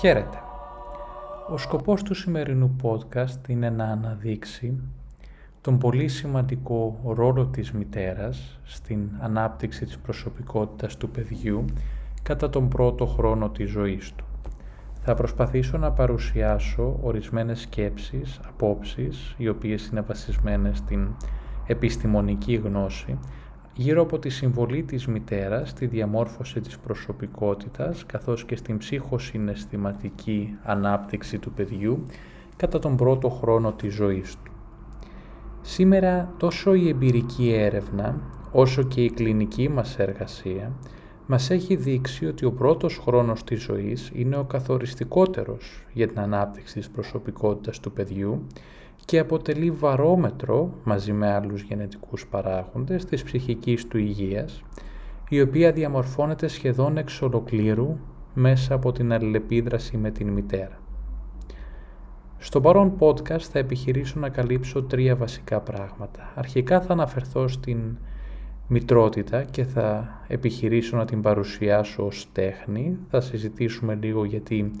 Χαίρετε. Ο σκοπός του σημερινού podcast είναι να αναδείξει τον πολύ σημαντικό ρόλο της μητέρας στην ανάπτυξη της προσωπικότητας του παιδιού κατά τον πρώτο χρόνο της ζωής του. Θα προσπαθήσω να παρουσιάσω ορισμένες σκέψεις, απόψεις, οι οποίες είναι βασισμένες στην επιστημονική γνώση, γύρω από τη συμβολή της μητέρας στη διαμόρφωση της προσωπικότητας καθώς και στην ψυχοσυναισθηματική ανάπτυξη του παιδιού κατά τον πρώτο χρόνο της ζωής του. Σήμερα τόσο η εμπειρική έρευνα όσο και η κλινική μας εργασία μας έχει δείξει ότι ο πρώτος χρόνος της ζωής είναι ο καθοριστικότερος για την ανάπτυξη της προσωπικότητας του παιδιού και αποτελεί βαρόμετρο μαζί με άλλους γενετικούς παράγοντες της ψυχικής του υγείας, η οποία διαμορφώνεται σχεδόν εξ ολοκλήρου μέσα από την αλληλεπίδραση με την μητέρα. Στο παρόν podcast θα επιχειρήσω να καλύψω τρία βασικά πράγματα. Αρχικά θα αναφερθώ στην μητρότητα και θα επιχειρήσω να την παρουσιάσω ως τέχνη. Θα συζητήσουμε λίγο γιατί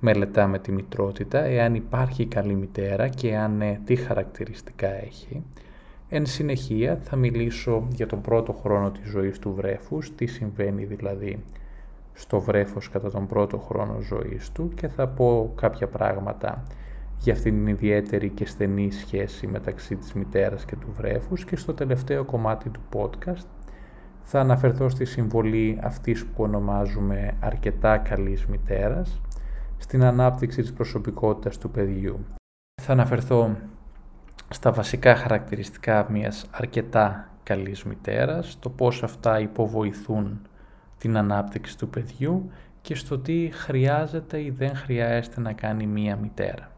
μελετάμε τη μητρότητα, εάν υπάρχει καλή μητέρα και αν ναι, τι χαρακτηριστικά έχει. Εν συνεχεία θα μιλήσω για τον πρώτο χρόνο της ζωής του βρέφους, τι συμβαίνει δηλαδή στο βρέφος κατά τον πρώτο χρόνο ζωής του και θα πω κάποια πράγματα για αυτήν την ιδιαίτερη και στενή σχέση μεταξύ της μητέρας και του βρέφους και στο τελευταίο κομμάτι του podcast θα αναφερθώ στη συμβολή αυτής που ονομάζουμε αρκετά καλής μητέρας στην ανάπτυξη της προσωπικότητας του παιδιού. Θα αναφερθώ στα βασικά χαρακτηριστικά μιας αρκετά καλής μητέρας, το πώς αυτά υποβοηθούν την ανάπτυξη του παιδιού και στο τι χρειάζεται ή δεν χρειάζεται να κάνει μία μητέρα.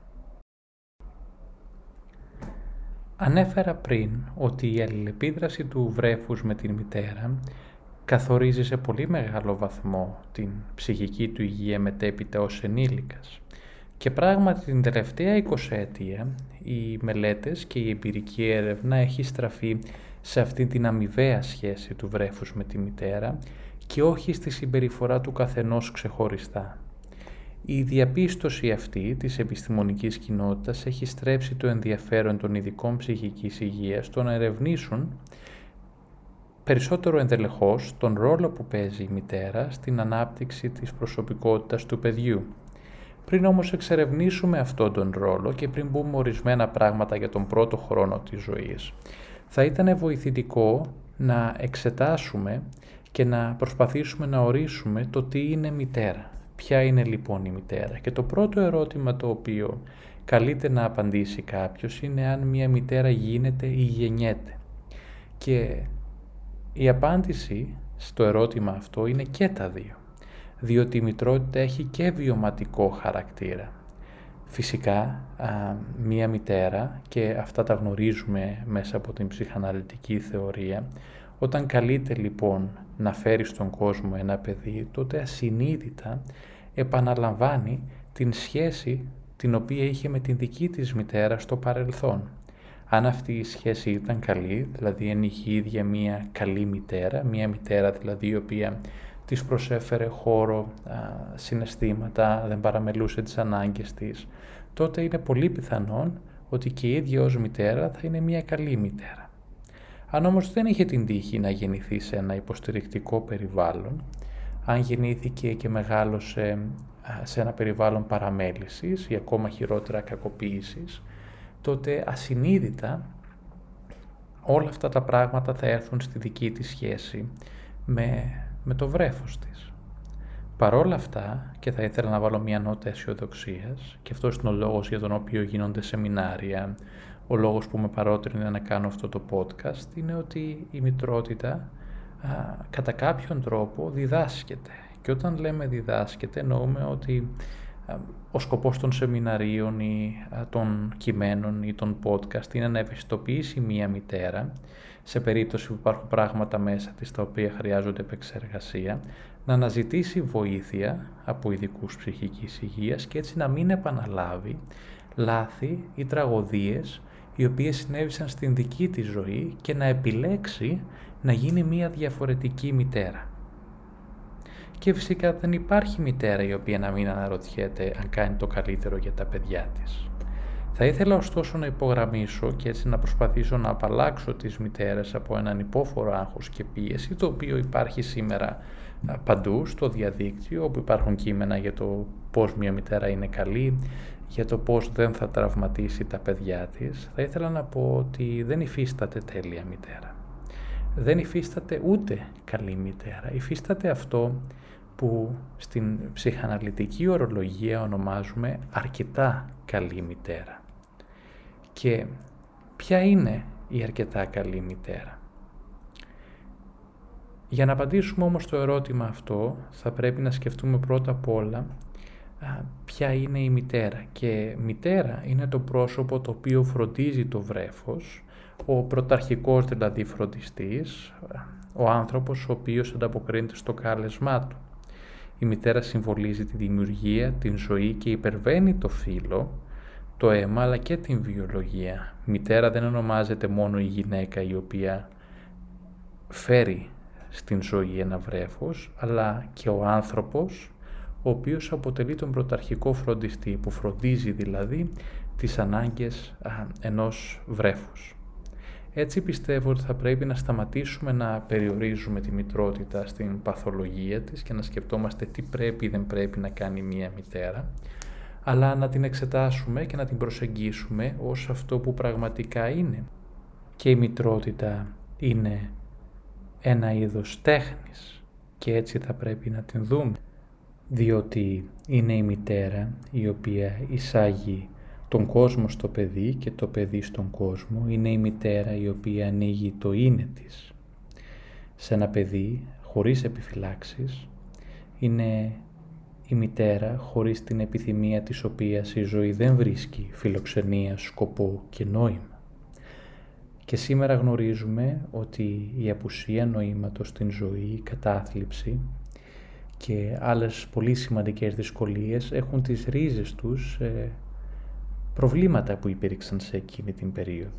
Ανέφερα πριν ότι η αλληλεπίδραση του βρέφους με την μητέρα καθορίζει σε πολύ μεγάλο βαθμό την ψυχική του υγεία μετέπειτα ως ενήλικας. Και πράγματι την τελευταία 20 ετία οι μελέτες και η εμπειρική έρευνα έχει στραφεί σε αυτή την αμοιβαία σχέση του βρέφους με τη μητέρα και όχι στη συμπεριφορά του καθενός ξεχωριστά. Η διαπίστωση αυτή της επιστημονικής κοινότητας έχει στρέψει το ενδιαφέρον των ειδικών ψυχικής υγείας στο να ερευνήσουν περισσότερο εντελεχώς τον ρόλο που παίζει η μητέρα στην ανάπτυξη της προσωπικότητας του παιδιού. Πριν όμως εξερευνήσουμε αυτόν τον ρόλο και πριν πούμε ορισμένα πράγματα για τον πρώτο χρόνο της ζωής, θα ήταν βοηθητικό να εξετάσουμε και να προσπαθήσουμε να ορίσουμε το τι είναι μητέρα. Ποια είναι λοιπόν η μητέρα. Και το πρώτο ερώτημα το οποίο καλείται να απαντήσει κάποιος είναι αν μια μητέρα γίνεται ή γεννιέται. Και η απάντηση στο ερώτημα αυτό είναι και τα δύο, διότι η μητρότητα έχει και βιωματικό χαρακτήρα. Φυσικά, μία μητέρα, και αυτά τα γνωρίζουμε μέσα από την ψυχαναλυτική θεωρία, όταν καλείται λοιπόν να φέρει στον κόσμο ένα παιδί, τότε ασυνείδητα επαναλαμβάνει την σχέση την οποία είχε με την δική της μητέρα στο παρελθόν. Αν αυτή η σχέση ήταν καλή, δηλαδή αν είχε ίδια μία καλή μητέρα, μία μητέρα δηλαδή η οποία της προσέφερε χώρο, συναισθήματα, δεν παραμελούσε τις ανάγκες της, τότε είναι πολύ πιθανόν ότι και η ίδια ως μητέρα θα είναι μία καλή μητέρα. Αν όμως δεν είχε την τύχη να γεννηθεί σε ένα υποστηρικτικό περιβάλλον, αν γεννήθηκε και μεγάλωσε σε ένα περιβάλλον παραμέλησης ή ακόμα χειρότερα κακοποίησης, τότε ασυνείδητα όλα αυτά τα πράγματα θα έρθουν στη δική της σχέση με, με το βρέφος της. Παρόλα αυτά, και θα ήθελα να βάλω μια νότα αισιοδοξίας, και αυτός είναι ο λόγος για τον οποίο γίνονται σεμινάρια, ο λόγος που με παρότρινε να κάνω αυτό το podcast, είναι ότι η μητρότητα α, κατά κάποιον τρόπο διδάσκεται. Και όταν λέμε διδάσκεται, εννοούμε ότι ο σκοπός των σεμιναρίων ή των κειμένων ή των podcast είναι να ευαισθητοποιήσει μία μητέρα σε περίπτωση που υπάρχουν πράγματα μέσα της τα οποία χρειάζονται επεξεργασία, να αναζητήσει βοήθεια από ειδικούς ψυχικής υγείας και έτσι να μην επαναλάβει λάθη ή τραγωδίες οι οποίες συνέβησαν στην δική της ζωή και να επιλέξει να γίνει μία διαφορετική μητέρα. και φυσικά δεν υπάρχει μητέρα η οποία να μην αναρωτιέται αν κάνει το καλύτερο για τα παιδιά της. Θα ήθελα ωστόσο να υπογραμμίσω και έτσι να προσπαθήσω να απαλλάξω τις μητέρες από έναν υπόφορο άγχος και πίεση το οποίο υπάρχει σήμερα παντού στο διαδίκτυο όπου υπάρχουν κείμενα για το πώς μια μητέρα είναι καλή, για το πώς δεν θα τραυματίσει τα παιδιά της. Θα ήθελα να πω ότι δεν υφίσταται τέλεια μητέρα. Δεν υφίσταται ούτε καλή μητέρα. Υφίσταται αυτό που στην ψυχαναλυτική ορολογία ονομάζουμε αρκετά καλή μητέρα. Και ποια είναι η αρκετά καλή μητέρα; Για να απαντήσουμε όμως το ερώτημα αυτό θα πρέπει να σκεφτούμε πρώτα απ' όλα ποια είναι η μητέρα. Και μητέρα είναι το πρόσωπο το οποίο φροντίζει το βρέφος, ο πρωταρχικός δηλαδή φροντιστής, ο άνθρωπος ο οποίος ανταποκρίνεται στο κάλεσμά του. Η μητέρα συμβολίζει τη δημιουργία, την ζωή και υπερβαίνει το φύλλο, το αίμα αλλά και την βιολογία. Μητέρα δεν ονομάζεται μόνο η γυναίκα η οποία φέρει στην ζωή ένα βρέφος, αλλά και ο άνθρωπος ο οποίος αποτελεί τον πρωταρχικό φροντιστή, που φροντίζει δηλαδή τις ανάγκες ενός βρέφους. Έτσι πιστεύω ότι θα πρέπει να σταματήσουμε να περιορίζουμε τη μητρότητα στην παθολογία της και να σκεφτόμαστε τι πρέπει ή δεν πρέπει να κάνει μία μητέρα, αλλά να την εξετάσουμε και να την προσεγγίσουμε ως αυτό που πραγματικά είναι. Και η μητρότητα είναι ένα είδος τέχνης και έτσι θα πρέπει να την δούμε, διότι είναι η μητέρα η οποία εισάγει τον κόσμο στο παιδί και το παιδί στον κόσμο, είναι η μητέρα η οποία ανοίγει το είναι της. Σε ένα παιδί χωρίς επιφυλάξεις είναι η μητέρα χωρίς την επιθυμία της οποίας η ζωή δεν βρίσκει φιλοξενία, σκοπό και νόημα. Και σήμερα γνωρίζουμε ότι η απουσία νοήματος στην ζωή, η κατάθλιψη και άλλες πολύ σημαντικές δυσκολίες έχουν τις ρίζες τους σε προβλήματα που υπήρξαν σε εκείνη την περίοδο.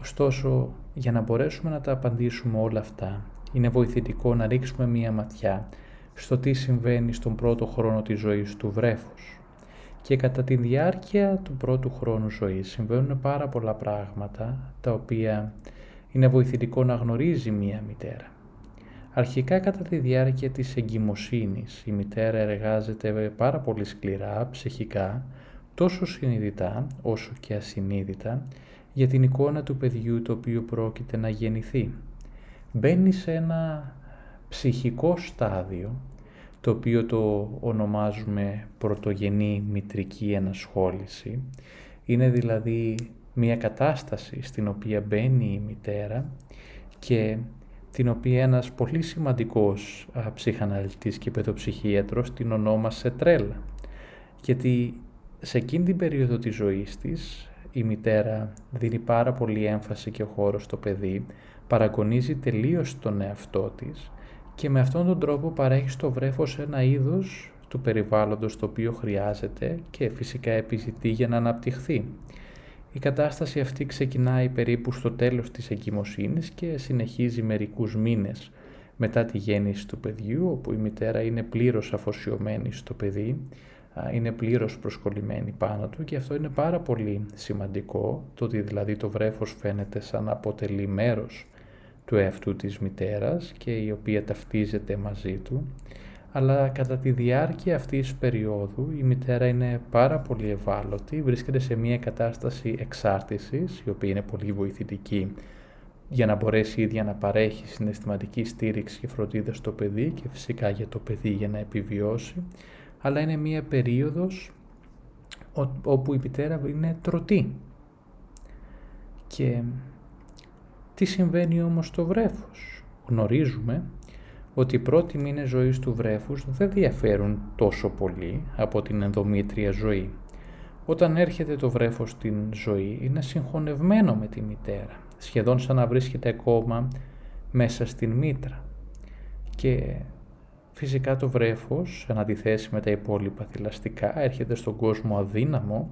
Ωστόσο, για να μπορέσουμε να τα απαντήσουμε όλα αυτά, είναι βοηθητικό να ρίξουμε μία ματιά στο τι συμβαίνει στον πρώτο χρόνο της ζωής του βρέφους. Και κατά τη διάρκεια του πρώτου χρόνου ζωής συμβαίνουν πάρα πολλά πράγματα τα οποία είναι βοηθητικό να γνωρίζει μία μητέρα. Αρχικά κατά τη διάρκεια της εγκυμοσύνης η μητέρα εργάζεται πάρα πολύ σκληρά, ψυχικά, τόσο συνειδητά όσο και ασυνείδητα για την εικόνα του παιδιού το οποίο πρόκειται να γεννηθεί. Μπαίνει σε ένα ψυχικό στάδιο το οποίο το ονομάζουμε πρωτογενή μητρική ενασχόληση. Είναι δηλαδή μια κατάσταση στην οποία μπαίνει η μητέρα και την οποία ένας πολύ σημαντικός ψυχαναλυτής και παιδοψυχίατρος την ονόμασε τρέλα. Γιατί σε εκείνη την περίοδο της ζωής της η μητέρα δίνει πάρα πολύ έμφαση και χώρο στο παιδί, παραγωνίζει τελείως τον εαυτό της και με αυτόν τον τρόπο παρέχει στο βρέφος ένα είδος του περιβάλλοντος το οποίο χρειάζεται και φυσικά επιζητεί για να αναπτυχθεί. Η κατάσταση αυτή ξεκινάει περίπου στο τέλος της εγκυμοσύνης και συνεχίζει μερικούς μήνες μετά τη γέννηση του παιδιού, όπου η μητέρα είναι πλήρως αφοσιωμένη στο παιδί, είναι πλήρως προσκολλημένη πάνω του και αυτό είναι πάρα πολύ σημαντικό, το ότι δηλαδή το βρέφος φαίνεται σαν να αποτελεί μέρος του εαυτού της μητέρας και η οποία ταυτίζεται μαζί του, αλλά κατά τη διάρκεια αυτής της περίοδου η μητέρα είναι πάρα πολύ ευάλωτη, βρίσκεται σε μια κατάσταση εξάρτησης, η οποία είναι πολύ βοηθητική για να μπορέσει η ίδια να παρέχει συναισθηματική στήριξη και φροντίδα στο παιδί και φυσικά για το παιδί για να επιβιώσει, αλλά είναι μια περίοδος όπου η μητέρα είναι τρωτή. Και τι συμβαίνει όμως στο βρέφος; Γνωρίζουμε ότι οι πρώτοι μήνες ζωής του βρέφους δεν διαφέρουν τόσο πολύ από την ενδομήτρια ζωή. Όταν έρχεται το βρέφος στην ζωή είναι συγχωνευμένο με τη μητέρα, σχεδόν σαν να βρίσκεται ακόμα μέσα στην μήτρα. Και φυσικά το βρέφος, εν αντιθέσει με τα υπόλοιπα θηλαστικά, έρχεται στον κόσμο αδύναμο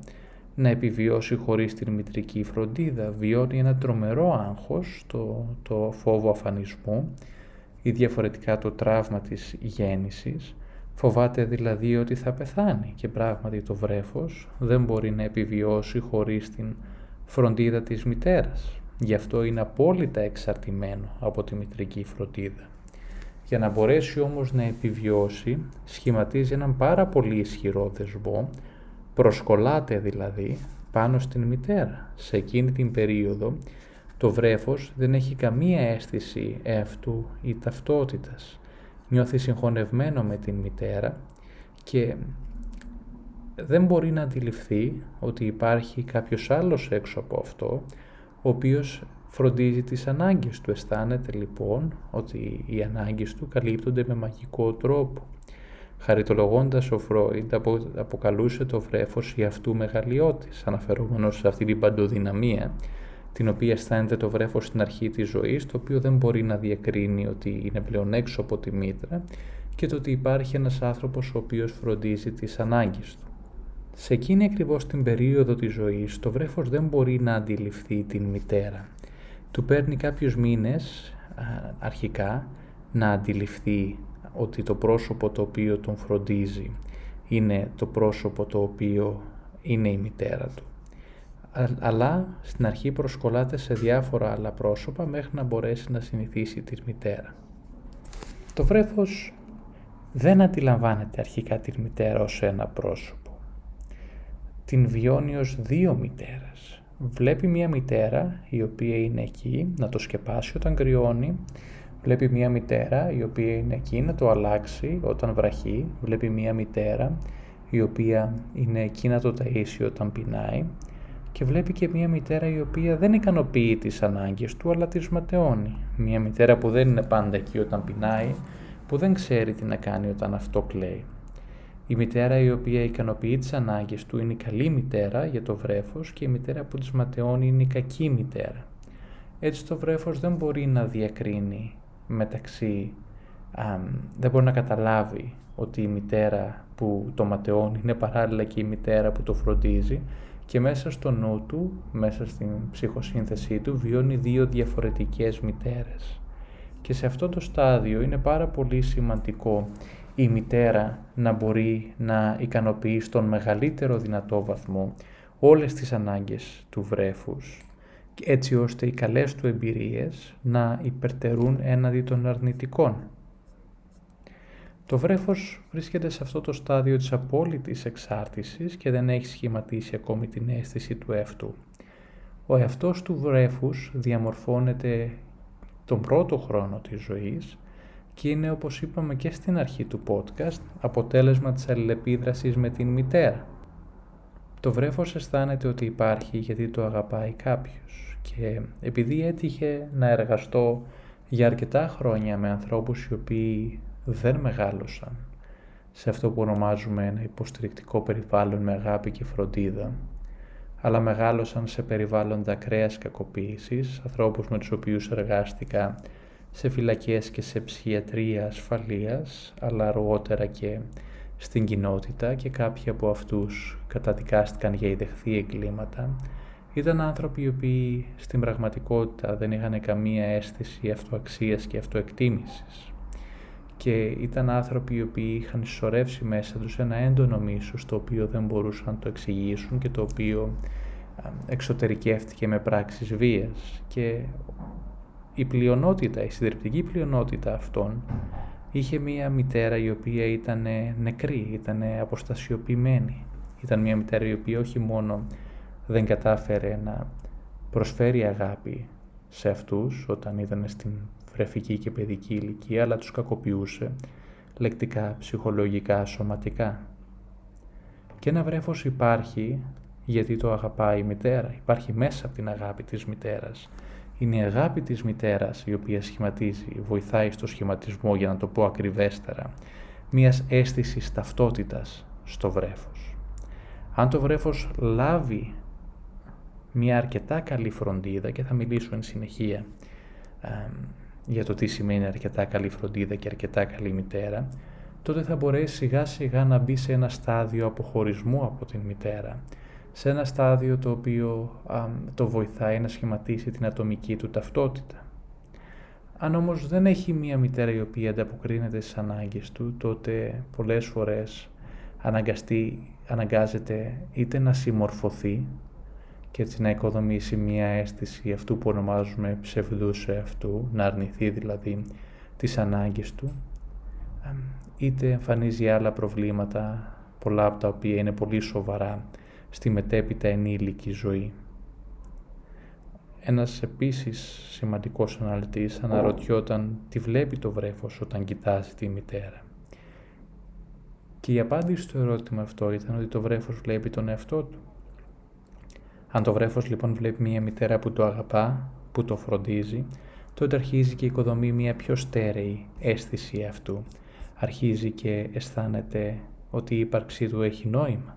να επιβιώσει χωρίς την μητρική φροντίδα. Βιώνει ένα τρομερό άγχος, το, το φόβο αφανισμού, ή διαφορετικά το τραύμα της γέννησης, φοβάται δηλαδή ότι θα πεθάνει και πράγματι το βρέφος δεν μπορεί να επιβιώσει χωρίς την φροντίδα της μητέρας. Γι' αυτό είναι απόλυτα εξαρτημένο από τη μητρική φροντίδα. Για να μπορέσει όμως να επιβιώσει, σχηματίζει έναν πάρα πολύ ισχυρό δεσμό, προσκολάται δηλαδή πάνω στην μητέρα. Σε εκείνη την περίοδο το βρέφος δεν έχει καμία αίσθηση εαυτού ή ταυτότητας. Νιώθει συγχωνευμένο με την μητέρα και δεν μπορεί να αντιληφθεί ότι υπάρχει κάποιος άλλος έξω από αυτό, ο οποίος φροντίζει τις ανάγκες του. Αισθάνεται λοιπόν ότι οι ανάγκες του καλύπτονται με μαγικό τρόπο. Χαριτολογώντας ο Φρόιντ αποκαλούσε το βρέφος η αυτού μεγαλειώτης, αναφερόμενος σε αυτή την παντοδυναμία, την οποία αισθάνεται το βρέφος στην αρχή της ζωής, το οποίο δεν μπορεί να διακρίνει ότι είναι πλέον έξω από τη μήτρα και το ότι υπάρχει ένας άνθρωπος ο οποίος φροντίζει τις ανάγκες του. Σε εκείνη ακριβώς την περίοδο της ζωής, το βρέφος δεν μπορεί να αντιληφθεί την μητέρα. Του παίρνει κάποιους μήνες αρχικά να αντιληφθεί ότι το πρόσωπο το οποίο τον φροντίζει είναι το πρόσωπο το οποίο είναι η μητέρα του. Αλλά στην αρχή προσκολάται σε διάφορα άλλα πρόσωπα μέχρι να μπορέσει να συνηθίσει τη μητέρα. Το βρέφος δεν αντιλαμβάνεται αρχικά τη μητέρα ως ένα πρόσωπο. Την βιώνει ως δύο μητέρες. Βλέπει μία μητέρα η οποία είναι εκεί να το σκεπάσει όταν κρυώνει Βλέπει μία μητέρα η οποία είναι εκεί να το αλλάξει όταν βραχεί. Βλέπει μία μητέρα η οποία είναι εκεί να το ταΐσει όταν πεινάει. Και βλέπει και μία μητέρα η οποία δεν ικανοποιεί τις ανάγκες του αλλά τις ματαιώνει. Μία μητέρα που δεν είναι πάντα εκεί όταν πεινάει, που δεν ξέρει τι να κάνει όταν αυτό κλαίει. Η μητέρα η οποία ικανοποιεί τις ανάγκες του είναι η καλή μητέρα για το βρέφος και η μητέρα που τις ματαιώνει είναι η κακή μητέρα. Έτσι το βρέφος δεν μπορεί να διακρίνει μεταξύ δεν μπορεί να καταλάβει ότι η μητέρα που το ματαιώνει είναι παράλληλα και η μητέρα που το φροντίζει και μέσα στο νου του, μέσα στην ψυχοσύνθεσή του βιώνει δύο διαφορετικές μητέρες. Και σε αυτό το στάδιο είναι πάρα πολύ σημαντικό η μητέρα να μπορεί να ικανοποιεί στον μεγαλύτερο δυνατό βαθμό όλες τις ανάγκες του βρέφους έτσι ώστε οι καλές του εμπειρίες να υπερτερούν έναντι των αρνητικών. Το βρέφος βρίσκεται σε αυτό το στάδιο της απόλυτης εξάρτησης και δεν έχει σχηματίσει ακόμη την αίσθηση του εαυτού. Ο εαυτός του βρέφους διαμορφώνεται τον πρώτο χρόνο της ζωής και είναι όπως είπαμε και στην αρχή του podcast αποτέλεσμα της αλληλεπίδρασης με την μητέρα. Το βρέφος αισθάνεται ότι υπάρχει γιατί το αγαπάει κάποιος και επειδή έτυχε να εργαστώ για αρκετά χρόνια με ανθρώπους οι οποίοι δεν μεγάλωσαν σε αυτό που ονομάζουμε ένα υποστηρικτικό περιβάλλον με αγάπη και φροντίδα, αλλά μεγάλωσαν σε περιβάλλοντα ακραίας κακοποίησης, ανθρώπους με τους οποίους εργάστηκα σε φυλακές και σε ψυχιατρία ασφαλείας, αλλά αργότερα και στην κοινότητα και κάποιοι από αυτούς καταδικάστηκαν για ιδεχθή εγκλήματα. Ήταν άνθρωποι οι οποίοι στην πραγματικότητα δεν είχαν καμία αίσθηση αυτοαξίας και αυτοεκτίμησης και ήταν άνθρωποι οι οποίοι είχαν συσσωρεύσει μέσα τους ένα έντονο μίσος το οποίο δεν μπορούσαν να το εξηγήσουν και το οποίο εξωτερικεύτηκε με πράξεις βίας και η πλειονότητα, η συντριπτική πλειονότητα αυτών είχε μία μητέρα η οποία ήταν νεκρή, ήταν αποστασιοποιημένη. Ήταν μία μητέρα η οποία όχι μόνο δεν κατάφερε να προσφέρει αγάπη σε αυτούς όταν ήταν στην βρεφική και παιδική ηλικία, αλλά τους κακοποιούσε λεκτικά, ψυχολογικά, σωματικά. Και ένα βρέφος υπάρχει γιατί το αγαπάει η μητέρα, υπάρχει μέσα από την αγάπη της μητέρας. Είναι η αγάπη της μητέρας η οποία σχηματίζει, βοηθάει στο σχηματισμό, για να το πω ακριβέστερα, μιας αίσθησης ταυτότητας στο βρέφος. Αν το βρέφος λάβει μια αρκετά καλή φροντίδα και θα μιλήσω εν συνεχεία για το τι σημαίνει αρκετά καλή φροντίδα και αρκετά καλή μητέρα, τότε θα μπορέσει σιγά σιγά να μπει σε ένα στάδιο αποχωρισμού από την μητέρα, σε ένα στάδιο το οποίο το βοηθάει να σχηματίσει την ατομική του ταυτότητα. Αν όμως δεν έχει μία μητέρα η οποία ανταποκρίνεται στις ανάγκες του, τότε πολλές φορές αναγκαστεί, αναγκάζεται είτε να συμμορφωθεί και έτσι να οικοδομήσει μία αίσθηση αυτού που ονομάζουμε ψευδούς σε αυτού, να αρνηθεί δηλαδή τις ανάγκες του, είτε εμφανίζει άλλα προβλήματα, πολλά από τα οποία είναι πολύ σοβαρά στη μετέπειτα ενήλικη ζωή. Ένας επίσης σημαντικός αναλυτής αναρωτιόταν τι βλέπει το βρέφος όταν κοιτάζει τη μητέρα. Και η απάντηση στο ερώτημα αυτό ήταν ότι το βρέφος βλέπει τον εαυτό του. Αν το βρέφος λοιπόν βλέπει μια μητέρα που το αγαπά, που το φροντίζει, τότε αρχίζει και οικοδομεί μια πιο στέρεη αίσθηση αυτού. Αρχίζει και αισθάνεται ότι η ύπαρξή του έχει νόημα.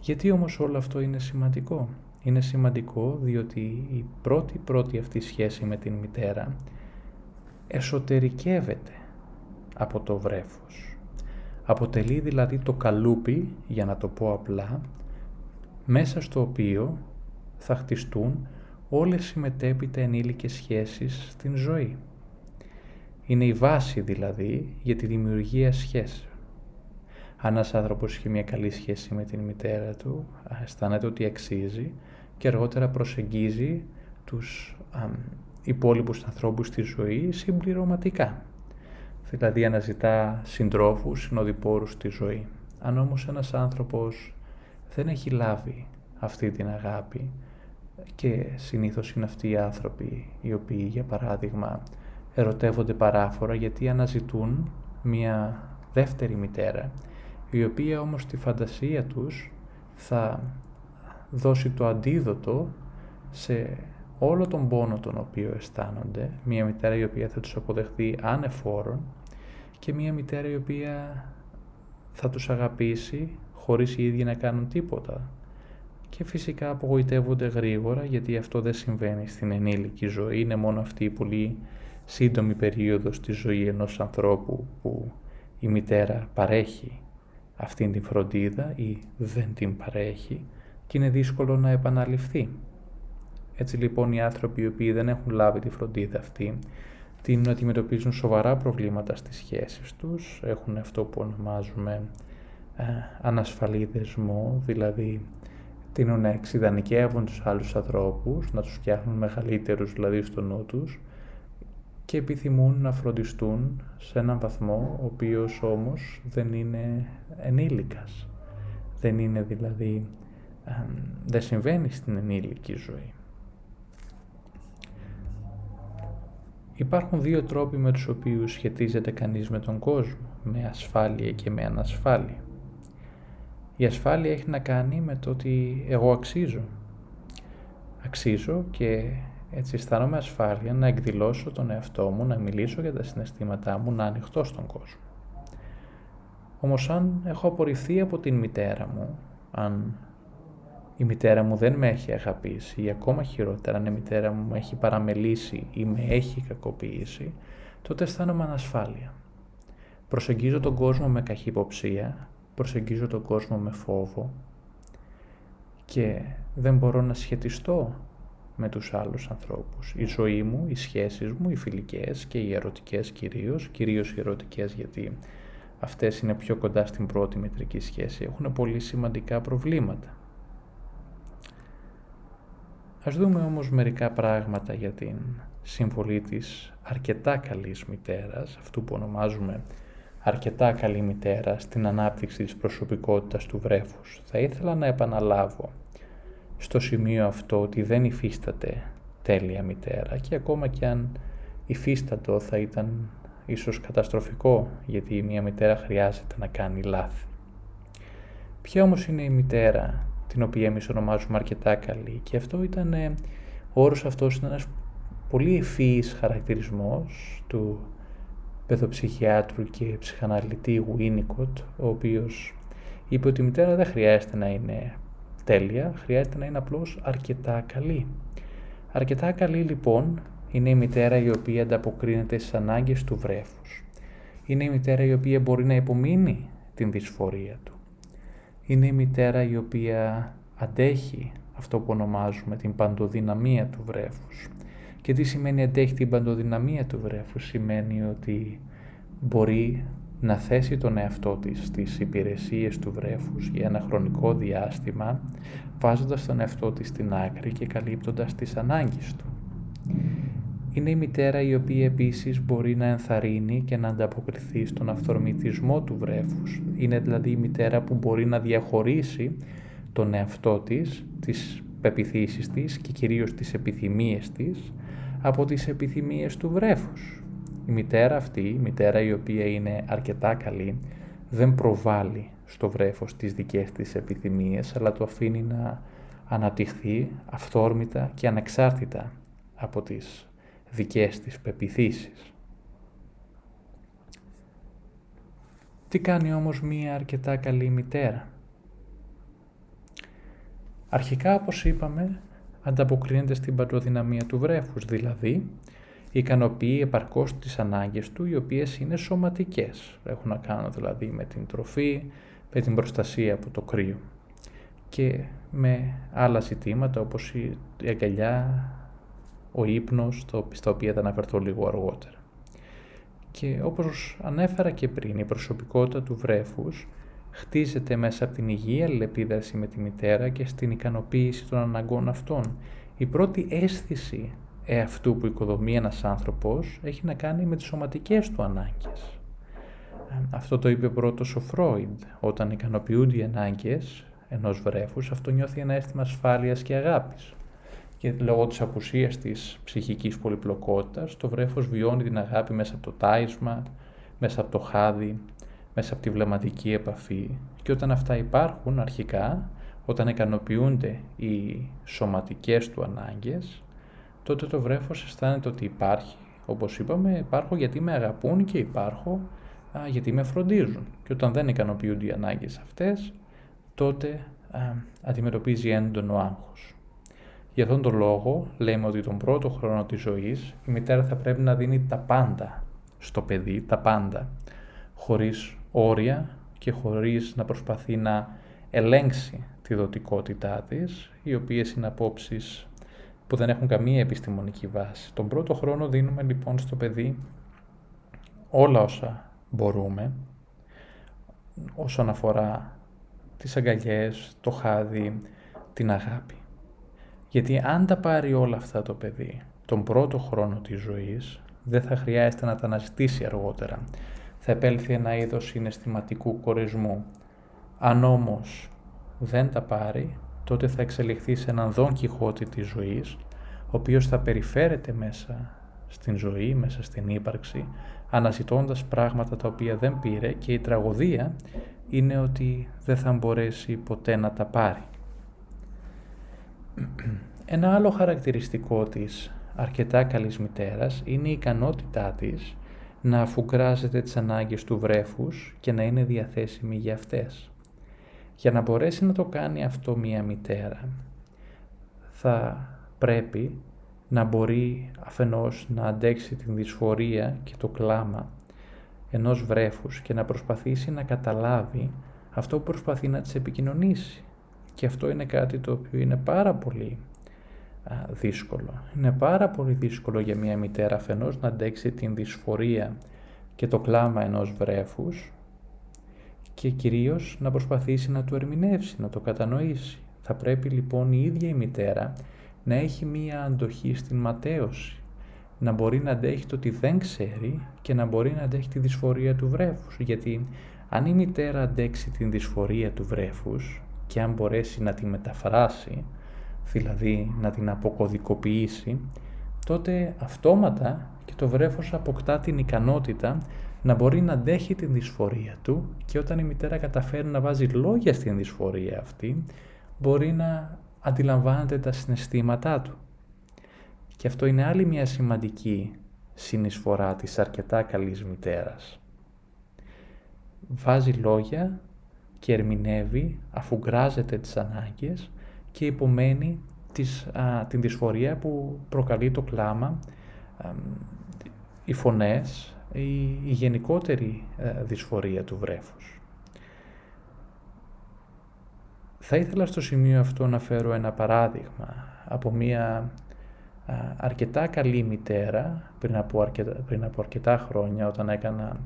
Γιατί όμως όλο αυτό είναι σημαντικό; Είναι σημαντικό διότι η πρώτη πρώτη αυτή σχέση με την μητέρα εσωτερικεύεται από το βρέφος. Αποτελεί δηλαδή το καλούπι, για να το πω απλά, μέσα στο οποίο θα χτιστούν όλες οι μετέπειτα ενήλικες σχέσεις στην ζωή. Είναι η βάση δηλαδή για τη δημιουργία σχέσεων. Αν ένας άνθρωπος έχει μια καλή σχέση με την μητέρα του, αισθάνεται ότι αξίζει και αργότερα προσεγγίζει τους α, υπόλοιπους ανθρώπους στη ζωή συμπληρωματικά. Δηλαδή αναζητά συντρόφους, συνοδοιπόρους στη ζωή. Αν όμως ένας άνθρωπος δεν έχει λάβει αυτή την αγάπη και συνήθως είναι αυτοί οι άνθρωποι οι οποίοι για παράδειγμα ερωτεύονται παράφορα γιατί αναζητούν μια δεύτερη μητέρα η οποία όμως στη φαντασία τους θα δώσει το αντίδοτο σε όλο τον πόνο τον οποίο αισθάνονται, μια μητέρα η οποία θα τους αποδεχθεί ανεφόρον και μια μητέρα η οποία θα τους αγαπήσει χωρίς οι ίδιοι να κάνουν τίποτα. Και φυσικά απογοητεύονται γρήγορα γιατί αυτό δεν συμβαίνει στην ενήλικη ζωή, είναι μόνο αυτή η πολύ σύντομη περίοδος στη ζωής ενός ανθρώπου που η μητέρα παρέχει αυτήν την φροντίδα ή δεν την παρέχει και είναι δύσκολο να επαναληφθεί. Έτσι λοιπόν οι άνθρωποι οι οποίοι δεν έχουν λάβει τη φροντίδα αυτή την να αντιμετωπίζουν σοβαρά προβλήματα στις σχέσεις τους, έχουν αυτό που ονομάζουμε ε, ανασφαλή δεσμό, δηλαδή τείνουν να εξειδανικεύουν τους άλλους ανθρώπους, να τους φτιάχνουν μεγαλύτερους δηλαδή στο νου τους και επιθυμούν να φροντιστούν σε έναν βαθμό ο οποίος όμως δεν είναι ενήλικας. Δεν είναι δηλαδή, δεν συμβαίνει στην ενήλικη ζωή. Υπάρχουν δύο τρόποι με τους οποίους σχετίζεται κανείς με τον κόσμο, με ασφάλεια και με ανασφάλεια. Η ασφάλεια έχει να κάνει με το ότι εγώ αξίζω. Αξίζω και έτσι αισθάνομαι ασφάλεια να εκδηλώσω τον εαυτό μου, να μιλήσω για τα συναισθήματά μου, να ανοιχτώ στον κόσμο. Όμως αν έχω απορριφθεί από την μητέρα μου, αν η μητέρα μου δεν με έχει αγαπήσει ή ακόμα χειρότερα αν η μητέρα μου με έχει παραμελήσει ή με έχει κακοποιήσει, τότε αισθάνομαι ανασφάλεια. Προσεγγίζω τον κόσμο με καχυποψία, προσεγγίζω τον κόσμο με φόβο και δεν μπορώ να σχετιστώ με τους άλλους ανθρώπους. Η ζωή μου, οι σχέσεις μου, οι φιλικές και οι ερωτικές κυρίως, κυρίως οι ερωτικές γιατί αυτές είναι πιο κοντά στην πρώτη μετρική σχέση, έχουν πολύ σημαντικά προβλήματα. Ας δούμε όμως μερικά πράγματα για την συμβολή της αρκετά καλής μητέρας, αυτού που ονομάζουμε αρκετά καλή μητέρα στην ανάπτυξη της προσωπικότητας του βρέφους. Θα ήθελα να επαναλάβω στο σημείο αυτό ότι δεν υφίσταται τέλεια μητέρα και ακόμα και αν υφίστατο θα ήταν ίσως καταστροφικό γιατί μια μητέρα χρειάζεται να κάνει λάθη. Ποια όμως είναι η μητέρα την οποία εμείς ονομάζουμε αρκετά καλή; Και αυτό ήταν, ο όρος αυτός ήταν ένας πολύ ευφύης χαρακτηρισμός του παιδοψυχιάτρου και ψυχαναλυτή Winnicott, ο οποίος είπε ότι η μητέρα δεν χρειάζεται να είναι τέλεια, χρειάζεται να είναι απλώς αρκετά καλή. Αρκετά καλή λοιπόν είναι η μητέρα η οποία ανταποκρίνεται στις ανάγκες του βρέφους. Είναι η μητέρα η οποία μπορεί να υπομείνει την δυσφορία του. Είναι η μητέρα η οποία αντέχει αυτό που ονομάζουμε την παντοδυναμία του βρέφους. Και τι σημαίνει αντέχει την παντοδυναμία του βρέφους. Σημαίνει ότι μπορεί να θέσει τον εαυτό της στις υπηρεσίες του βρέφους για ένα χρονικό διάστημα, βάζοντας τον εαυτό της στην άκρη και καλύπτοντας τις ανάγκες του. Είναι η μητέρα η οποία επίσης μπορεί να ενθαρρύνει και να ανταποκριθεί στον αυθορμητισμό του βρέφους. Είναι δηλαδή η μητέρα που μπορεί να διαχωρίσει τον εαυτό της, τις πεπιθήσεις της και κυρίως τις επιθυμίες της από τις επιθυμίες του βρέφους. Η μητέρα αυτή, η μητέρα η οποία είναι αρκετά καλή, δεν προβάλλει στο βρέφος τις δικές της επιθυμίες, αλλά το αφήνει να αναπτυχθεί αυθόρμητα και ανεξάρτητα από τις δικές της πεπιθήσεις. Τι κάνει όμως μία αρκετά καλή μητέρα; Αρχικά, όπως είπαμε, ανταποκρίνεται στην παντοδυναμία του βρέφους, δηλαδή ικανοποιεί επαρκώς τις ανάγκες του, οι οποίες είναι σωματικές. Έχουν να κάνουν δηλαδή με την τροφή, με την προστασία από το κρύο και με άλλα ζητήματα όπως η αγκαλιά, ο ύπνος, στα οποία θα αναφερθώ λίγο αργότερα. Και όπως ανέφερα και πριν, η προσωπικότητα του βρέφους χτίζεται μέσα από την υγεία αλληλεπίδραση με τη μητέρα και στην ικανοποίηση των αναγκών αυτών. Η πρώτη αίσθηση εαυτού που οικοδομεί ένας άνθρωπος έχει να κάνει με τις σωματικές του ανάγκες. Αυτό το είπε πρώτος ο Φρόιντ. Όταν ικανοποιούνται οι ανάγκες ενός βρέφους, αυτό νιώθει ένα αίσθημα ασφάλειας και αγάπης. Και λόγω της απουσίας της ψυχικής πολυπλοκότητας, το βρέφος βιώνει την αγάπη μέσα από το τάισμα, μέσα από το χάδι, μέσα από τη βλεμματική επαφή. Και όταν αυτά υπάρχουν αρχικά, όταν ικανοποιούνται οι σωματικές του ανάγκες, τότε το βρέφος αισθάνεται ότι υπάρχει. Όπως είπαμε, υπάρχω γιατί με αγαπούν και υπάρχω α, γιατί με φροντίζουν. Και όταν δεν ικανοποιούνται οι ανάγκες αυτές, τότε α, αντιμετωπίζει έντονο άγχος. Για αυτόν τον λόγο λέμε ότι τον πρώτο χρόνο της ζωής η μητέρα θα πρέπει να δίνει τα πάντα στο παιδί, τα πάντα, χωρίς όρια και χωρίς να προσπαθεί να ελέγξει τη δοτικότητά της, οι οποίες είναι απόψεις που δεν έχουν καμία επιστημονική βάση. Τον πρώτο χρόνο δίνουμε λοιπόν στο παιδί όλα όσα μπορούμε, όσον αφορά τις αγκαλιές, το χάδι, την αγάπη. Γιατί αν τα πάρει όλα αυτά το παιδί τον πρώτο χρόνο της ζωής, δεν θα χρειάζεται να τα αναζητήσει αργότερα. Θα επέλθει ένα είδος συναισθηματικού κορεσμού. Αν όμως δεν τα πάρει, τότε θα εξελιχθεί σε έναν δόν κιχώτη της ζωής, ο οποίος θα περιφέρεται μέσα στην ζωή, μέσα στην ύπαρξη, αναζητώντας πράγματα τα οποία δεν πήρε και η τραγωδία είναι ότι δεν θα μπορέσει ποτέ να τα πάρει. Ένα άλλο χαρακτηριστικό της αρκετά καλής μητέρας είναι η ικανότητά της να αφουγκράζεται τις ανάγκες του βρέφους και να είναι διαθέσιμη για αυτές. Για να μπορέσει να το κάνει αυτό μία μητέρα, θα πρέπει να μπορεί αφενός να αντέξει την δυσφορία και το κλάμα ενός βρέφους και να προσπαθήσει να καταλάβει αυτό που προσπαθεί να της επικοινωνήσει. Και αυτό είναι κάτι το οποίο είναι πάρα πολύ δύσκολο. Είναι πάρα πολύ δύσκολο για μια μητέρα αφενός να αντέξει την δυσφορία και το κλάμα ενός βρέφους και κυρίως να προσπαθήσει να του ερμηνεύσει, να το κατανοήσει. Θα πρέπει λοιπόν η ίδια η μητέρα να έχει μία αντοχή στην ματέωση, να μπορεί να αντέχει το ότι δεν ξέρει και να μπορεί να αντέχει τη δυσφορία του βρέφους. Γιατί αν η μητέρα αντέξει την δυσφορία του βρέφους και αν μπορέσει να τη μεταφράσει, δηλαδή να την αποκωδικοποιήσει, τότε αυτόματα και το βρέφος αποκτά την ικανότητα να μπορεί να αντέχει την δυσφορία του και όταν η μητέρα καταφέρει να βάζει λόγια στην δυσφορία αυτή, μπορεί να αντιλαμβάνεται τα συναισθήματά του. Και αυτό είναι άλλη μια σημαντική συνεισφορά της αρκετά καλής μητέρας. Βάζει λόγια και ερμηνεύει, αφουγκράζεται τις ανάγκες και υπομένει της, την δυσφορία που προκαλεί το κλάμα, οι φωνές, η, η γενικότερη ε, δυσφορία του βρέφους. Θα ήθελα στο σημείο αυτό να φέρω ένα παράδειγμα από μία αρκετά καλή μητέρα πριν από αρκετά, πριν από αρκετά χρόνια όταν έκανα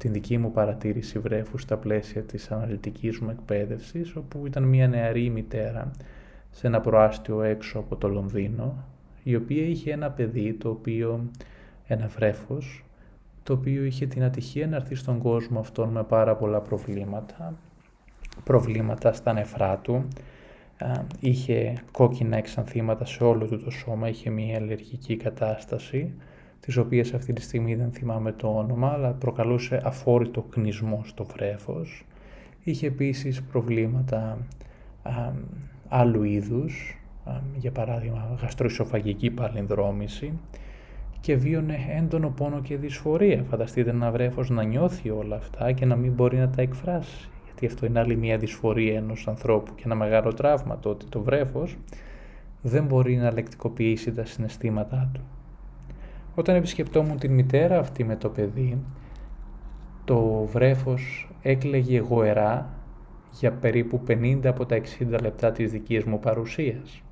την δική μου παρατήρηση βρέφου στα πλαίσια της αναλυτικής μου εκπαίδευσης όπου ήταν μια νεαρή μητέρα σε ένα προάστιο έξω από το Λονδίνο η οποία είχε ένα παιδί το οποίο, ένα βρέφος το οποίο είχε την ατυχία να έρθει στον κόσμο αυτόν με πάρα πολλά προβλήματα. Προβλήματα στα νεφρά του. Είχε κόκκινα εξανθήματα σε όλο του το σώμα, είχε μια αλλεργική κατάσταση τις οποίες αυτή τη στιγμή δεν θυμάμαι το όνομα, αλλά προκαλούσε αφόρητο κνισμό στο βρέφος. Είχε επίσης προβλήματα α, άλλου είδους, για παράδειγμα γαστροϊσοφαγική παλινδρόμηση και βίωνε έντονο πόνο και δυσφορία. Φανταστείτε ένα βρέφος να νιώθει όλα αυτά και να μην μπορεί να τα εκφράσει. Γιατί αυτό είναι άλλη μια δυσφορία ενός ανθρώπου και ένα μεγάλο τραύμα το ότι το βρέφος δεν μπορεί να λεκτικοποιήσει τα συναισθήματά του. Όταν επισκεπτόμουν την μητέρα αυτή με το παιδί, το βρέφος έκλαιγε γοερά για περίπου 50 από τα 60 λεπτά της δικής μου παρουσίας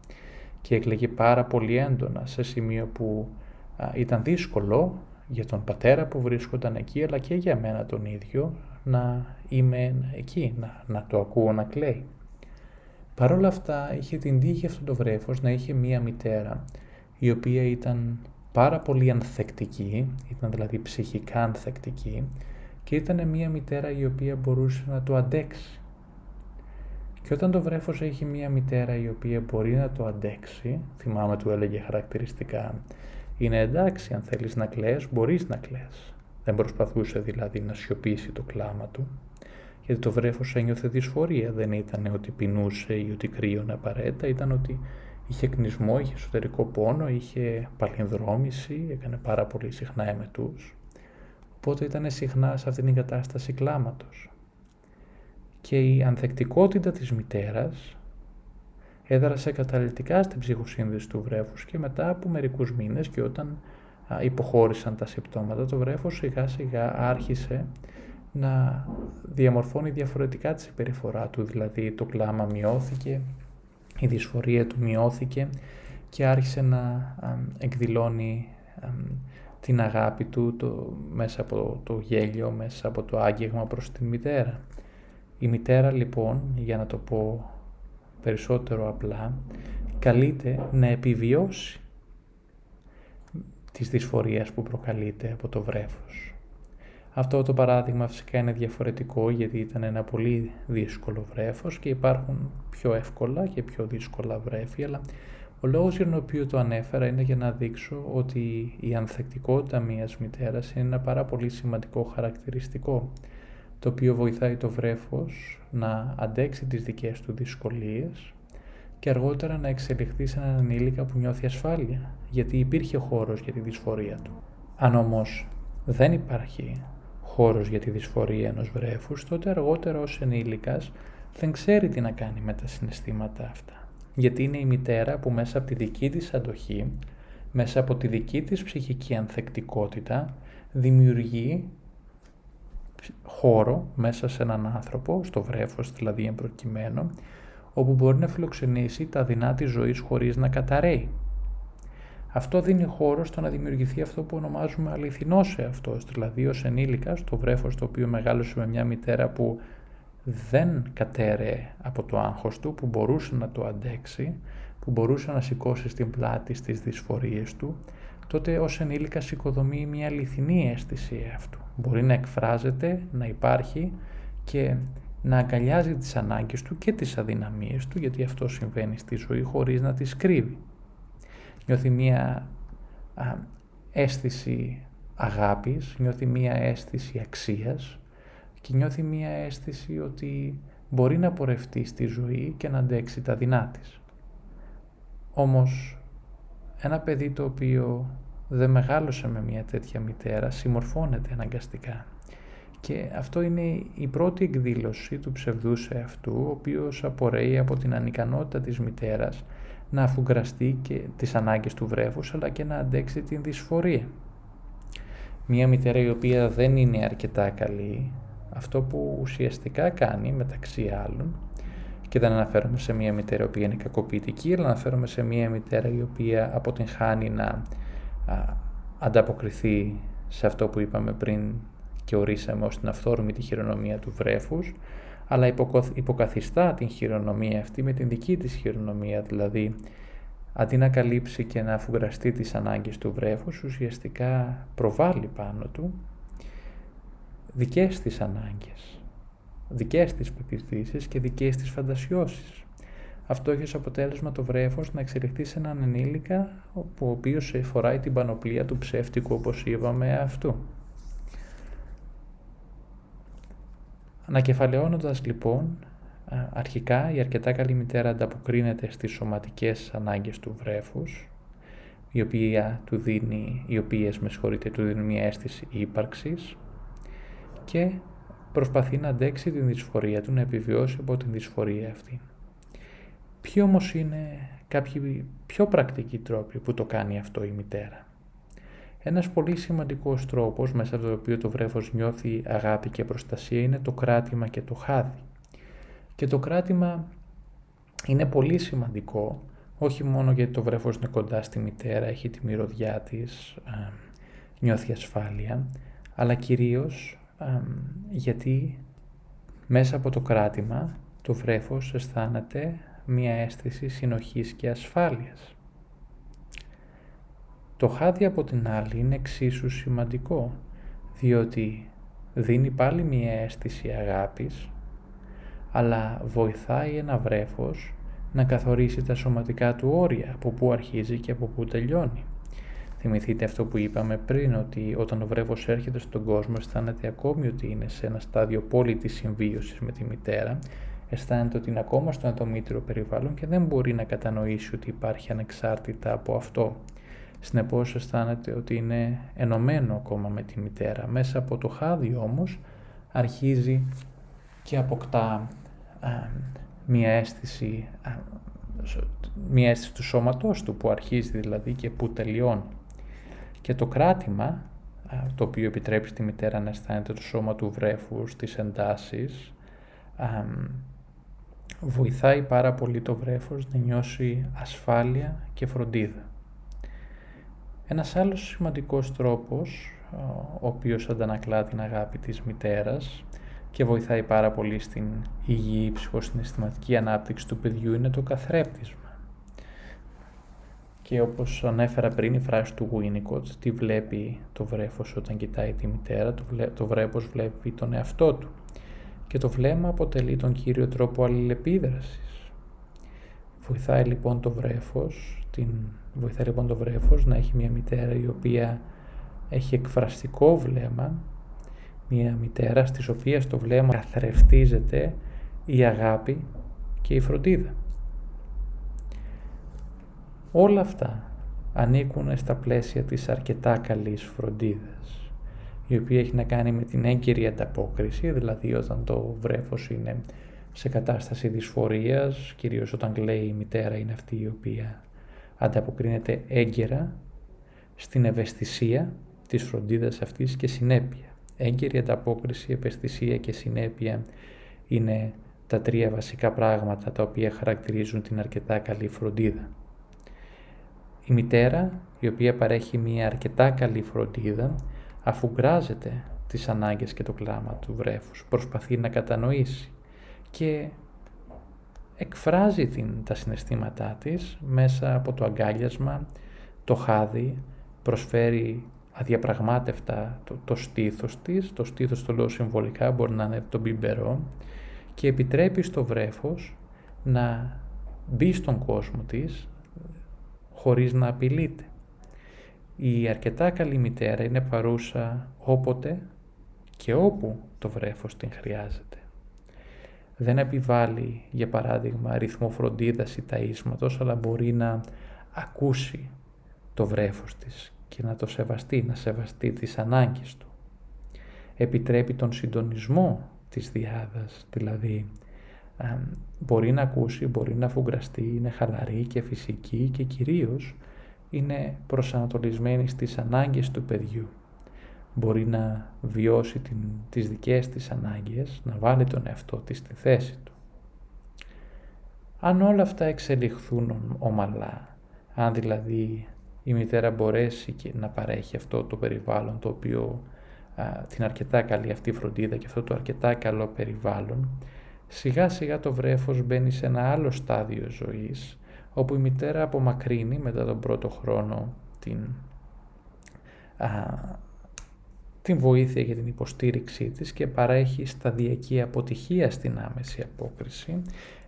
και έκλαιγε πάρα πολύ έντονα σε σημείο που ήταν δύσκολο για τον πατέρα που βρίσκονταν εκεί αλλά και για μένα τον ίδιο να είμαι εκεί, να, να το ακούω να κλαίει. Παρ' όλα αυτά είχε την τύχη αυτό το βρέφος να είχε μία μητέρα η οποία ήταν πάρα πολύ ανθεκτική, ήταν δηλαδή ψυχικά ανθεκτική και ήταν μια μητέρα η οποία μπορούσε να το αντέξει. Και όταν το βρέφος έχει μια μητέρα η οποία μπορεί να το αντέξει, θυμάμαι του έλεγε χαρακτηριστικά, είναι εντάξει αν θέλεις να κλαις, μπορείς να κλαις. Δεν προσπαθούσε δηλαδή να σιωπήσει το κλάμα του, γιατί το βρέφος ένιωθε δυσφορία, δεν ήταν ότι πεινούσε ή ότι κρύωνε απαραίτητα, ήταν ότι Είχε κνισμό, είχε εσωτερικό πόνο, είχε παλινδρόμηση, έκανε πάρα πολύ συχνά εμετούς. Οπότε ήταν συχνά σε αυτήν την κατάσταση κλάματος. Και η ανθεκτικότητα της μητέρας έδρασε καταλητικά στην ψυχοσύνδεση του βρέφους και μετά από μερικούς μήνες και όταν υποχώρησαν τα συμπτώματα, το βρέφος σιγά σιγά άρχισε να διαμορφώνει διαφορετικά τη συμπεριφορά του, δηλαδή το κλάμα μειώθηκε, η δυσφορία του μειώθηκε και άρχισε να εκδηλώνει την αγάπη του το, μέσα από το γέλιο, μέσα από το άγγιγμα προς την μητέρα. Η μητέρα λοιπόν, για να το πω περισσότερο απλά, καλείται να επιβιώσει της δυσφορίας που προκαλείται από το βρέφος. Αυτό το παράδειγμα φυσικά είναι διαφορετικό γιατί ήταν ένα πολύ δύσκολο βρέφος και υπάρχουν πιο εύκολα και πιο δύσκολα βρέφη, αλλά ο λόγος για τον οποίο το ανέφερα είναι για να δείξω ότι η ανθεκτικότητα μιας μητέρας είναι ένα πάρα πολύ σημαντικό χαρακτηριστικό, το οποίο βοηθάει το βρέφος να αντέξει τις δικές του δυσκολίες και αργότερα να εξελιχθεί σε έναν ενήλικα που νιώθει ασφάλεια, γιατί υπήρχε χώρος για τη δυσφορία του. Αν όμως δεν υπάρχει χώρος για τη δυσφορία ενός βρέφους, τότε αργότερα ως ενήλικας δεν ξέρει τι να κάνει με τα συναισθήματα αυτά. Γιατί είναι η μητέρα που μέσα από τη δική της αντοχή, μέσα από τη δική της ψυχική ανθεκτικότητα, δημιουργεί χώρο μέσα σε έναν άνθρωπο, στο βρέφος δηλαδή εμπροκειμένο, όπου μπορεί να φιλοξενήσει τα δεινά της ζωής χωρίς να καταραίει. Αυτό δίνει χώρο στο να δημιουργηθεί αυτό που ονομάζουμε αληθινό σε αυτός, δηλαδή ως ενήλικας, το βρέφος το οποίο μεγάλωσε με μια μητέρα που δεν κατέρεε από το άγχος του, που μπορούσε να το αντέξει, που μπορούσε να σηκώσει στην πλάτη στις δυσφορίες του, τότε ως ενήλικα οικοδομεί μια αληθινή αίσθηση αυτού. Μπορεί να εκφράζεται, να υπάρχει και να αγκαλιάζει τις ανάγκες του και τις αδυναμίες του, γιατί αυτό συμβαίνει στη ζωή χωρίς να τις κρύβει νιώθει μία αίσθηση αγάπης, νιώθει μία αίσθηση αξίας και νιώθει μία αίσθηση ότι μπορεί να πορευτεί στη ζωή και να αντέξει τα δεινά της. Όμως, ένα παιδί το οποίο δεν μεγάλωσε με μια τέτοια μητέρα συμμορφώνεται αναγκαστικά. Και αυτό είναι η πρώτη εκδήλωση του ψευδούς εαυτού, ο οποίος απορρέει από την ανικανότητα της μητέρας να αφουγκραστεί και τις ανάγκες του βρέφους αλλά και να αντέξει την δυσφορία. Μία μητέρα η οποία δεν είναι αρκετά καλή, αυτό που ουσιαστικά κάνει μεταξύ άλλων Και δεν αναφέρομαι σε μια μητέρα η οποία είναι κακοποιητική, αλλά αναφέρομαι σε μια μητέρα η οποία αποτυγχάνει να ανταποκριθεί σε αυτό που είπαμε πριν και ορίσαμε ως την αυθόρμητη χειρονομία του βρέφους, αλλά υποκαθιστά την χειρονομία αυτή με την δική της χειρονομία, δηλαδή αντί να καλύψει και να αφουγκραστεί τις ανάγκες του βρέφους, ουσιαστικά προβάλλει πάνω του δικές της ανάγκες, δικές της πεπιθήσεις και δικές της φαντασιώσεις. Αυτό έχει ως αποτέλεσμα το βρέφος να εξελιχθεί σε έναν ενήλικα ο οποίος φοράει την πανοπλία του ψεύτικου όπως είπαμε αυτού. Ανακεφαλαιώνοντας λοιπόν, αρχικά η αρκετά καλή μητέρα ανταποκρίνεται στις σωματικές ανάγκες του βρέφους, η οποία του δίνει, οι οποίες με του δίνουν μια αίσθηση ύπαρξης και προσπαθεί να αντέξει την δυσφορία του, να επιβιώσει από την δυσφορία αυτή. Ποιοι όμως είναι κάποιοι πιο πρακτικοί τρόποι που το κάνει αυτό η μητέρα; Ένας πολύ σημαντικός τρόπος μέσα από το οποίο το βρέφος νιώθει αγάπη και προστασία είναι το κράτημα και το χάδι. Και το κράτημα είναι πολύ σημαντικό, όχι μόνο γιατί το βρέφος είναι κοντά στη μητέρα, έχει τη μυρωδιά της, νιώθει ασφάλεια, αλλά κυρίως γιατί μέσα από το κράτημα το βρέφος αισθάνεται μία αίσθηση συνοχής και ασφάλειας. Το χάδι από την άλλη είναι εξίσου σημαντικό, διότι δίνει πάλι μία αίσθηση αγάπης, αλλά βοηθάει ένα βρέφος να καθορίσει τα σωματικά του όρια, από πού αρχίζει και από πού τελειώνει. Θυμηθείτε αυτό που είπαμε πριν, ότι όταν ο βρέφος έρχεται στον κόσμο αισθάνεται ακόμη ότι είναι σε ένα στάδιο πόλητης συμβίωσης με τη μητέρα, αισθάνεται ότι είναι ακόμα στο ενδομήτριο περιβάλλον και δεν μπορεί να κατανοήσει ότι υπάρχει ανεξάρτητα από αυτό. Συνεπώς αισθάνεται ότι είναι ενωμένο ακόμα με τη μητέρα. Μέσα από το χάδι όμως αρχίζει και αποκτά μία αίσθηση, μία αίσθηση του σώματός του που αρχίζει δηλαδή και που τελειώνει. Και το κράτημα, το οποίο επιτρέπει στη μητέρα να αισθάνεται το σώμα του βρέφους στις εντάσεις, βοηθάει πάρα πολύ το βρέφος να νιώσει ασφάλεια και φροντίδα. Ένας άλλος σημαντικός τρόπος, ο οποίος αντανακλά την αγάπη της μητέρας και βοηθάει πάρα πολύ στην υγιή ψυχοσυναισθηματική ανάπτυξη του παιδιού είναι το καθρέπτισμα. Και όπως ανέφερα πριν η φράση του Winnicott, τι βλέπει το βρέφος όταν κοιτάει τη μητέρα, το, βλέ, το βρέφος βλέπει τον εαυτό του. Και το βλέμμα αποτελεί τον κύριο τρόπο αλληλεπίδρασης. Βοηθάει λοιπόν το βρέφος, την, βοηθάει λοιπόν το βρέφος να έχει μια μητέρα η οποία έχει εκφραστικό βλέμμα, μια μητέρα στις οποίες το βλέμμα καθρεφτίζεται η αγάπη και η φροντίδα. Όλα αυτά ανήκουν στα πλαίσια της αρκετά καλής φροντίδας, η οποία έχει να κάνει με την έγκυρη ανταπόκριση, δηλαδή όταν το βρέφος είναι σε κατάσταση δυσφορίας, κυρίως όταν λέει η μητέρα είναι αυτή η οποία ανταποκρίνεται έγκαιρα στην ευαισθησία της φροντίδας αυτής και συνέπεια. Έγκαιρη ανταπόκριση, ευαισθησία και συνέπεια είναι τα τρία βασικά πράγματα τα οποία χαρακτηρίζουν την αρκετά καλή φροντίδα. Η μητέρα, η οποία παρέχει μια αρκετά καλή φροντίδα, αφού γκράζεται τις ανάγκες και το κλάμα του βρέφους, προσπαθεί να κατανοήσει και εκφράζει την, τα συναισθήματά της μέσα από το αγκάλιασμα, το χάδι, προσφέρει αδιαπραγμάτευτα το, το στήθος της, το στήθος το λέω συμβολικά, μπορεί να είναι το μπιμπερό και επιτρέπει στο βρέφος να μπει στον κόσμο της, χωρίς να απειλείται. Η αρκετά καλή μητέρα είναι παρούσα όποτε και όπου το βρέφος την χρειάζεται. Δεν επιβάλλει, για παράδειγμα, ρυθμό φροντίδας ή ταΐσματος, αλλά μπορεί να ακούσει το βρέφος της και να το σεβαστεί, να σεβαστεί τις ανάγκες του. Επιτρέπει τον συντονισμό της διάδας, δηλαδή μπορεί να ακούσει, μπορεί να φουγκραστεί, είναι χαλαρή και φυσική και κυρίως είναι προσανατολισμένη στις ανάγκες του παιδιού. Μπορεί να βιώσει την, τις δικές της ανάγκες, να βάλει τον εαυτό της στη θέση του. Αν όλα αυτά εξελιχθούν ομαλά, αν δηλαδή η μητέρα μπορέσει και να παρέχει αυτό το περιβάλλον το οποίο την αρκετά καλή αυτή φροντίδα και αυτό το αρκετά καλό περιβάλλον, σιγά σιγά το βρέφος μπαίνει σε ένα άλλο στάδιο ζωής, όπου η μητέρα απομακρύνει μετά τον πρώτο χρόνο την, α, την βοήθεια και την υποστήριξή της και παρέχει σταδιακή αποτυχία στην άμεση απόκριση.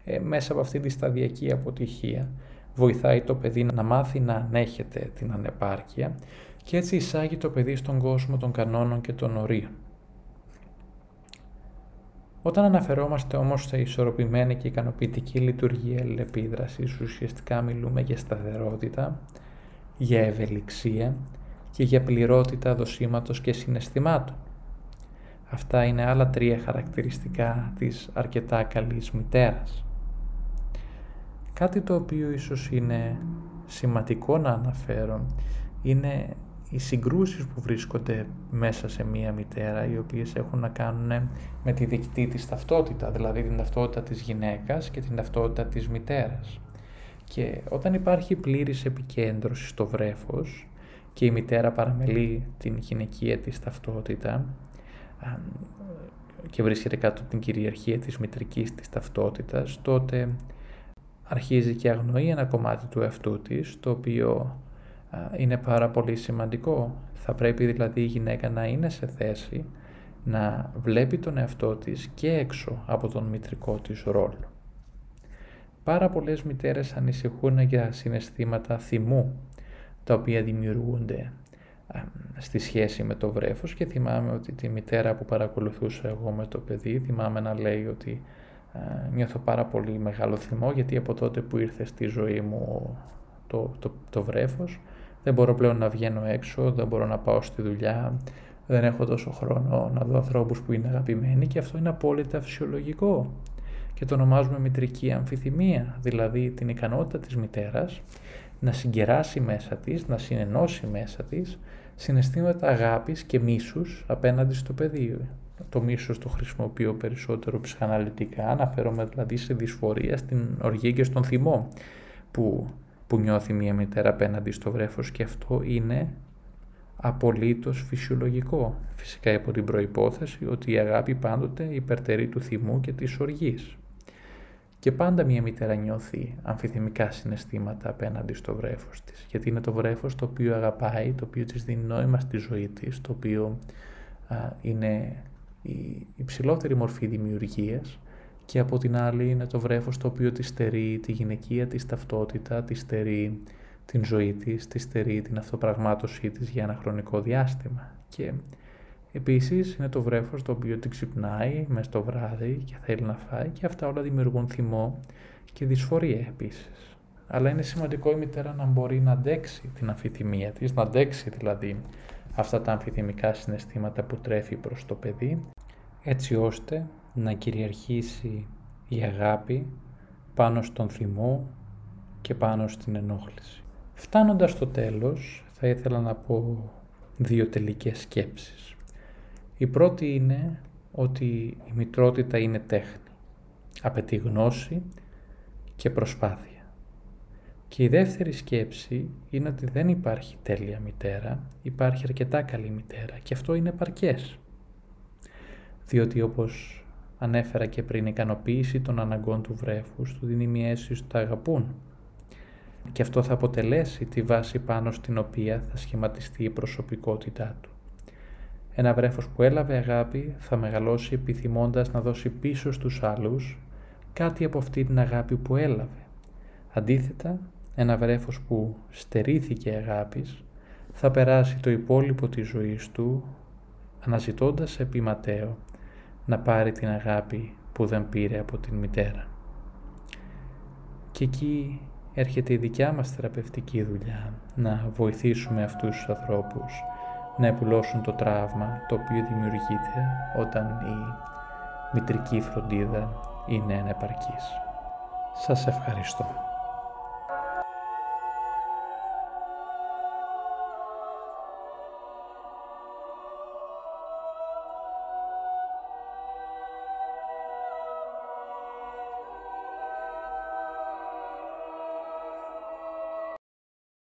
Ε, μέσα από αυτή τη σταδιακή αποτυχία βοηθάει το παιδί να μάθει να ανέχεται την ανεπάρκεια και έτσι εισάγει το παιδί στον κόσμο των κανόνων και των ορίων. Όταν αναφερόμαστε όμως σε ισορροπημένη και ικανοποιητική λειτουργία αλληλεπίδρασης, ουσιαστικά μιλούμε για σταθερότητα, για ευελιξία και για πληρότητα δοσίματος και συναισθημάτων. Αυτά είναι άλλα τρία χαρακτηριστικά της αρκετά καλής μητέρας. Κάτι το οποίο ίσως είναι σημαντικό να αναφέρω είναι οι συγκρούσεις που βρίσκονται μέσα σε μία μητέρα οι οποίες έχουν να κάνουν με τη δικτή της ταυτότητα, δηλαδή την ταυτότητα της γυναίκας και την ταυτότητα της μητέρας. Και όταν υπάρχει πλήρης επικέντρωση στο βρέφος και η μητέρα παραμελεί την γυναικεία της ταυτότητα και βρίσκεται κάτω την κυριαρχία της μητρικής της ταυτότητας, τότε αρχίζει και αγνοεί ένα κομμάτι του εαυτού της, το οποίο είναι πάρα πολύ σημαντικό. Θα πρέπει δηλαδή η γυναίκα να είναι σε θέση να βλέπει τον εαυτό της και έξω από τον μητρικό της ρόλο. Πάρα πολλές μητέρες ανησυχούν για συναισθήματα θυμού, τα οποία δημιουργούνται στη σχέση με το βρέφος και θυμάμαι ότι τη μητέρα που παρακολουθούσα εγώ με το παιδί, θυμάμαι να λέει ότι νιώθω πάρα πολύ μεγάλο θυμό γιατί από τότε που ήρθε στη ζωή μου το, το, το βρέφος δεν μπορώ πλέον να βγαίνω έξω, δεν μπορώ να πάω στη δουλειά, δεν έχω τόσο χρόνο να δω ανθρώπους που είναι αγαπημένοι και αυτό είναι απόλυτα φυσιολογικό. Και το ονομάζουμε μητρική αμφιθυμία, δηλαδή την ικανότητα της μητέρας να συγκεράσει μέσα της, να συνενώσει μέσα της συναισθήματα αγάπης και μίσους απέναντι στο παιδί. Το μίσος το χρησιμοποιώ περισσότερο ψυχαναλυτικά, αναφέρομαι δηλαδή σε δυσφορία, στην οργή και στον θυμό που που νιώθει μια μητέρα απέναντι στο βρέφος και αυτό είναι απολύτως φυσιολογικό. Φυσικά υπό την προϋπόθεση ότι η αγάπη πάντοτε υπερτερεί του θυμού και της οργής. Και πάντα μια μητέρα νιώθει αμφιθυμικά συναισθήματα απέναντι στο βρέφος της, γιατί είναι το βρέφος το οποίο αγαπάει, το οποίο της δίνει νόημα στη ζωή της, το οποίο είναι η υψηλότερη μορφή δημιουργίας και από την άλλη είναι το βρέφος το οποίο της στερεί τη γυναικεία της ταυτότητα, της στερεί την ζωή της, της στερεί την αυτοπραγμάτωσή της για ένα χρονικό διάστημα. Και επίσης είναι το βρέφος το οποίο την ξυπνάει μέσα στο βράδυ και θέλει να φάει και αυτά όλα δημιουργούν θυμό και δυσφορία επίσης. Αλλά είναι σημαντικό η μητέρα να μπορεί να αντέξει την αμφιθυμία της, να αντέξει δηλαδή αυτά τα αμφιθυμικά συναισθήματα που τρέφει προς το παιδί, έτσι ώστε να κυριαρχήσει η αγάπη πάνω στον θυμό και πάνω στην ενόχληση. Φτάνοντας στο τέλος, θα ήθελα να πω δύο τελικές σκέψεις. Η πρώτη είναι ότι η μητρότητα είναι τέχνη. Απαιτεί γνώση και προσπάθεια. Και η δεύτερη σκέψη είναι ότι δεν υπάρχει τέλεια μητέρα, υπάρχει αρκετά καλή μητέρα και αυτό είναι παρκές. Διότι όπως ανέφερα και πριν, η ικανοποίηση των αναγκών του βρέφους του δίνει μια αίσθηση ότι τα αγαπούν. Και αυτό θα αποτελέσει τη βάση πάνω στην οποία θα σχηματιστεί η προσωπικότητά του. Ένα βρέφος που έλαβε αγάπη θα μεγαλώσει επιθυμώντας να δώσει πίσω στους άλλους κάτι από αυτή την αγάπη που έλαβε. Αντίθετα, ένα βρέφος που στερήθηκε αγάπης θα περάσει το υπόλοιπο της ζωής του αναζητώντας επί Ματέο να πάρει την αγάπη που δεν πήρε από την μητέρα. Και εκεί έρχεται η δικιά μας θεραπευτική δουλειά να βοηθήσουμε αυτούς τους ανθρώπους να επουλώσουν το τραύμα το οποίο δημιουργείται όταν η μητρική φροντίδα είναι ανεπαρκής. Σας ευχαριστώ.